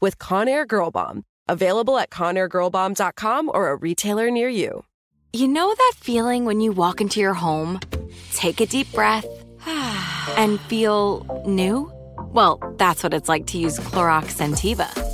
with Conair Girl Bomb. Available at ConairGirlBomb.com or a retailer near you. You know that feeling when you walk into your home, take a deep breath, and feel new? Well, that's what it's like to use Clorox Scentiva.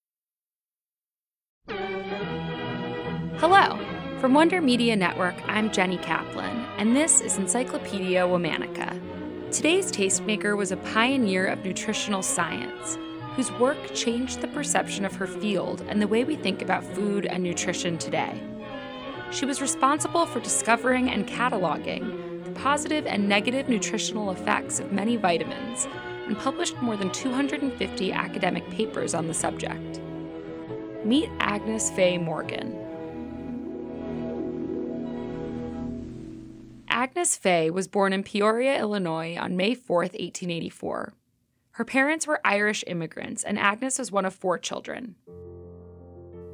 Hello. From Wonder Media Network, I'm Jenny Kaplan, and this is Encyclopedia Womanica. Today's tastemaker was a pioneer of nutritional science whose work changed the perception of her field and the way we think about food and nutrition today. She was responsible for discovering and cataloging the positive and negative nutritional effects of many vitamins and published more than 250 academic papers on the subject. Meet Agnes Fay Morgan. Agnes Fay was born in Peoria, Illinois on May 4, 1884. Her parents were Irish immigrants, and Agnes was one of four children.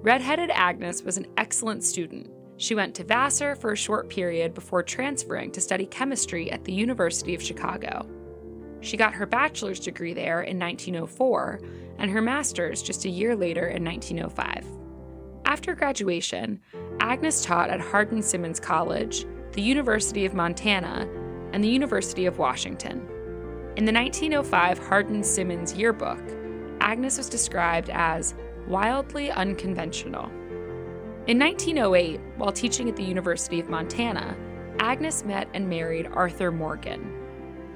Redheaded Agnes was an excellent student. She went to Vassar for a short period before transferring to study chemistry at the University of Chicago. She got her bachelor's degree there in 1904 and her master's just a year later in 1905. After graduation, Agnes taught at Hardin Simmons College the University of Montana, and the University of Washington. In the 1905 Hardin Simmons yearbook, Agnes was described as wildly unconventional. In 1908, while teaching at the University of Montana, Agnes met and married Arthur Morgan.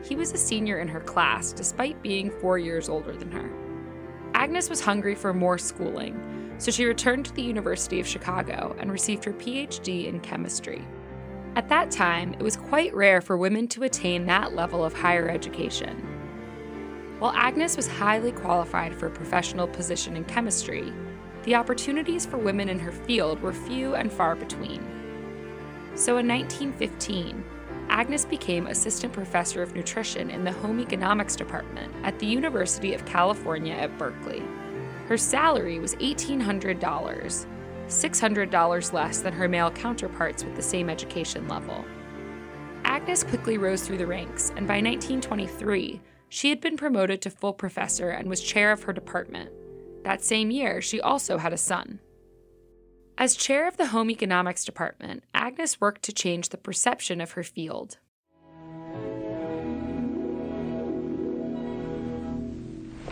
He was a senior in her class despite being four years older than her. Agnes was hungry for more schooling, so she returned to the University of Chicago and received her PhD in chemistry. At that time, it was quite rare for women to attain that level of higher education. While Agnes was highly qualified for a professional position in chemistry, the opportunities for women in her field were few and far between. So in 1915, Agnes became assistant professor of nutrition in the home economics department at the University of California at Berkeley. Her salary was $1,800, $600 less than her male counterparts with the same education level. Agnes quickly rose through the ranks, and by 1923, she had been promoted to full professor and was chair of her department. That same year, she also had a son. As chair of the Home Economics Department, Agnes worked to change the perception of her field.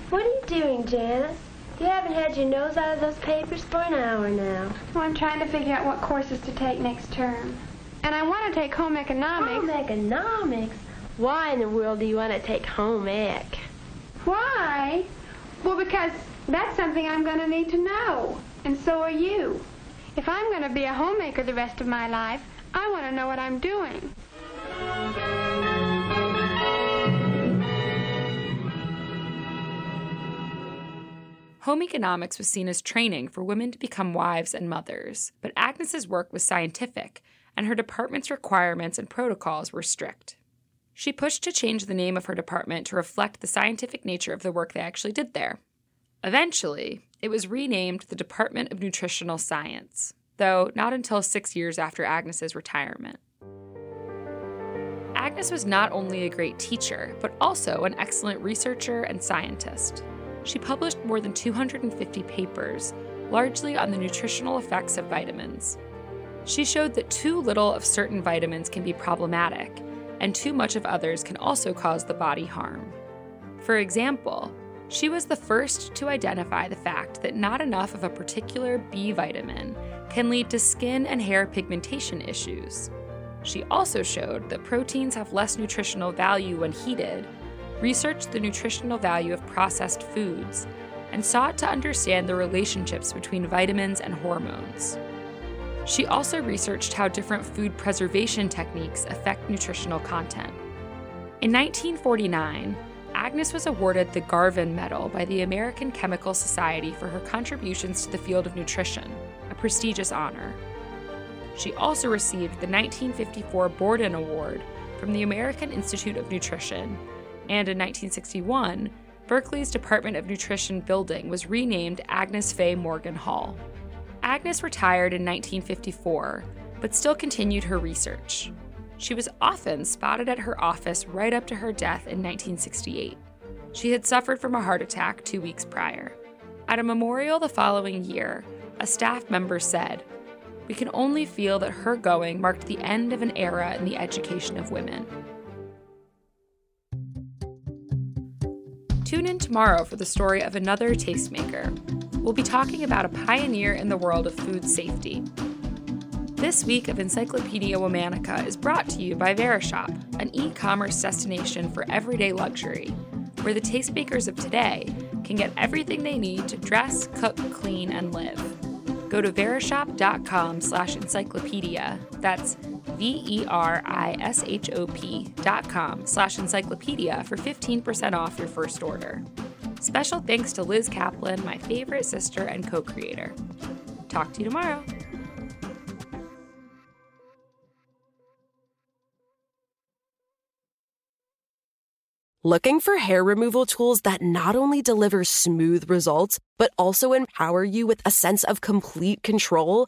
What are you doing, Janice? You haven't had your nose out of those papers for an hour now. Well, I'm trying to figure out what courses to take next term. And I want to take home economics. Home economics? Why in the world do you want to take home ec? Why? Well, because that's something I'm going to need to know. And so are you. If I'm going to be a homemaker the rest of my life, I want to know what I'm doing. Home economics was seen as training for women to become wives and mothers, but Agnes's work was scientific, and her department's requirements and protocols were strict. She pushed to change the name of her department to reflect the scientific nature of the work they actually did there. Eventually, it was renamed the Department of Nutritional Science. though not until six years after Agnes's retirement. Agnes was not only a great teacher, but also an excellent researcher and scientist. She published more than 250 papers, largely on the nutritional effects of vitamins. She showed that too little of certain vitamins can be problematic, and too much of others can also cause the body harm. For example, she was the first to identify the fact that not enough of a particular B vitamin can lead to skin and hair pigmentation issues. She also showed that proteins have less nutritional value when heated, researched the nutritional value of processed foods, and sought to understand the relationships between vitamins and hormones. She also researched how different food preservation techniques affect nutritional content. In 1949, Agnes was awarded the Garvan Medal by the American Chemical Society for her contributions to the field of nutrition, a prestigious honor. She also received the 1954 Borden Award from the American Institute of Nutrition, and in 1961, Berkeley's Department of Nutrition building was renamed Agnes Fay Morgan Hall. Agnes retired in 1954, but still continued her research. She was often spotted at her office right up to her death in 1968. She had suffered from a heart attack two weeks prior. At a memorial the following year, a staff member said, We can only feel that her going marked the end of an era in the education of women. Tune in tomorrow for the story of another tastemaker. We'll be talking about a pioneer in the world of food safety. This week of Encyclopedia Womanica is brought to you by Verishop, an e commerce destination for everyday luxury, where the tastemakers of today can get everything they need to dress, cook, clean, and live. Go to verishop.com slash encyclopedia. That's V-E-R-I-S-H-O-P dot com slash encyclopedia for 15% off your first order. Special thanks to Liz Kaplan, my favorite sister and co-creator. Talk to you tomorrow. Looking for hair removal tools that not only deliver smooth results, but also empower you with a sense of complete control?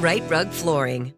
Rite Rug Flooring.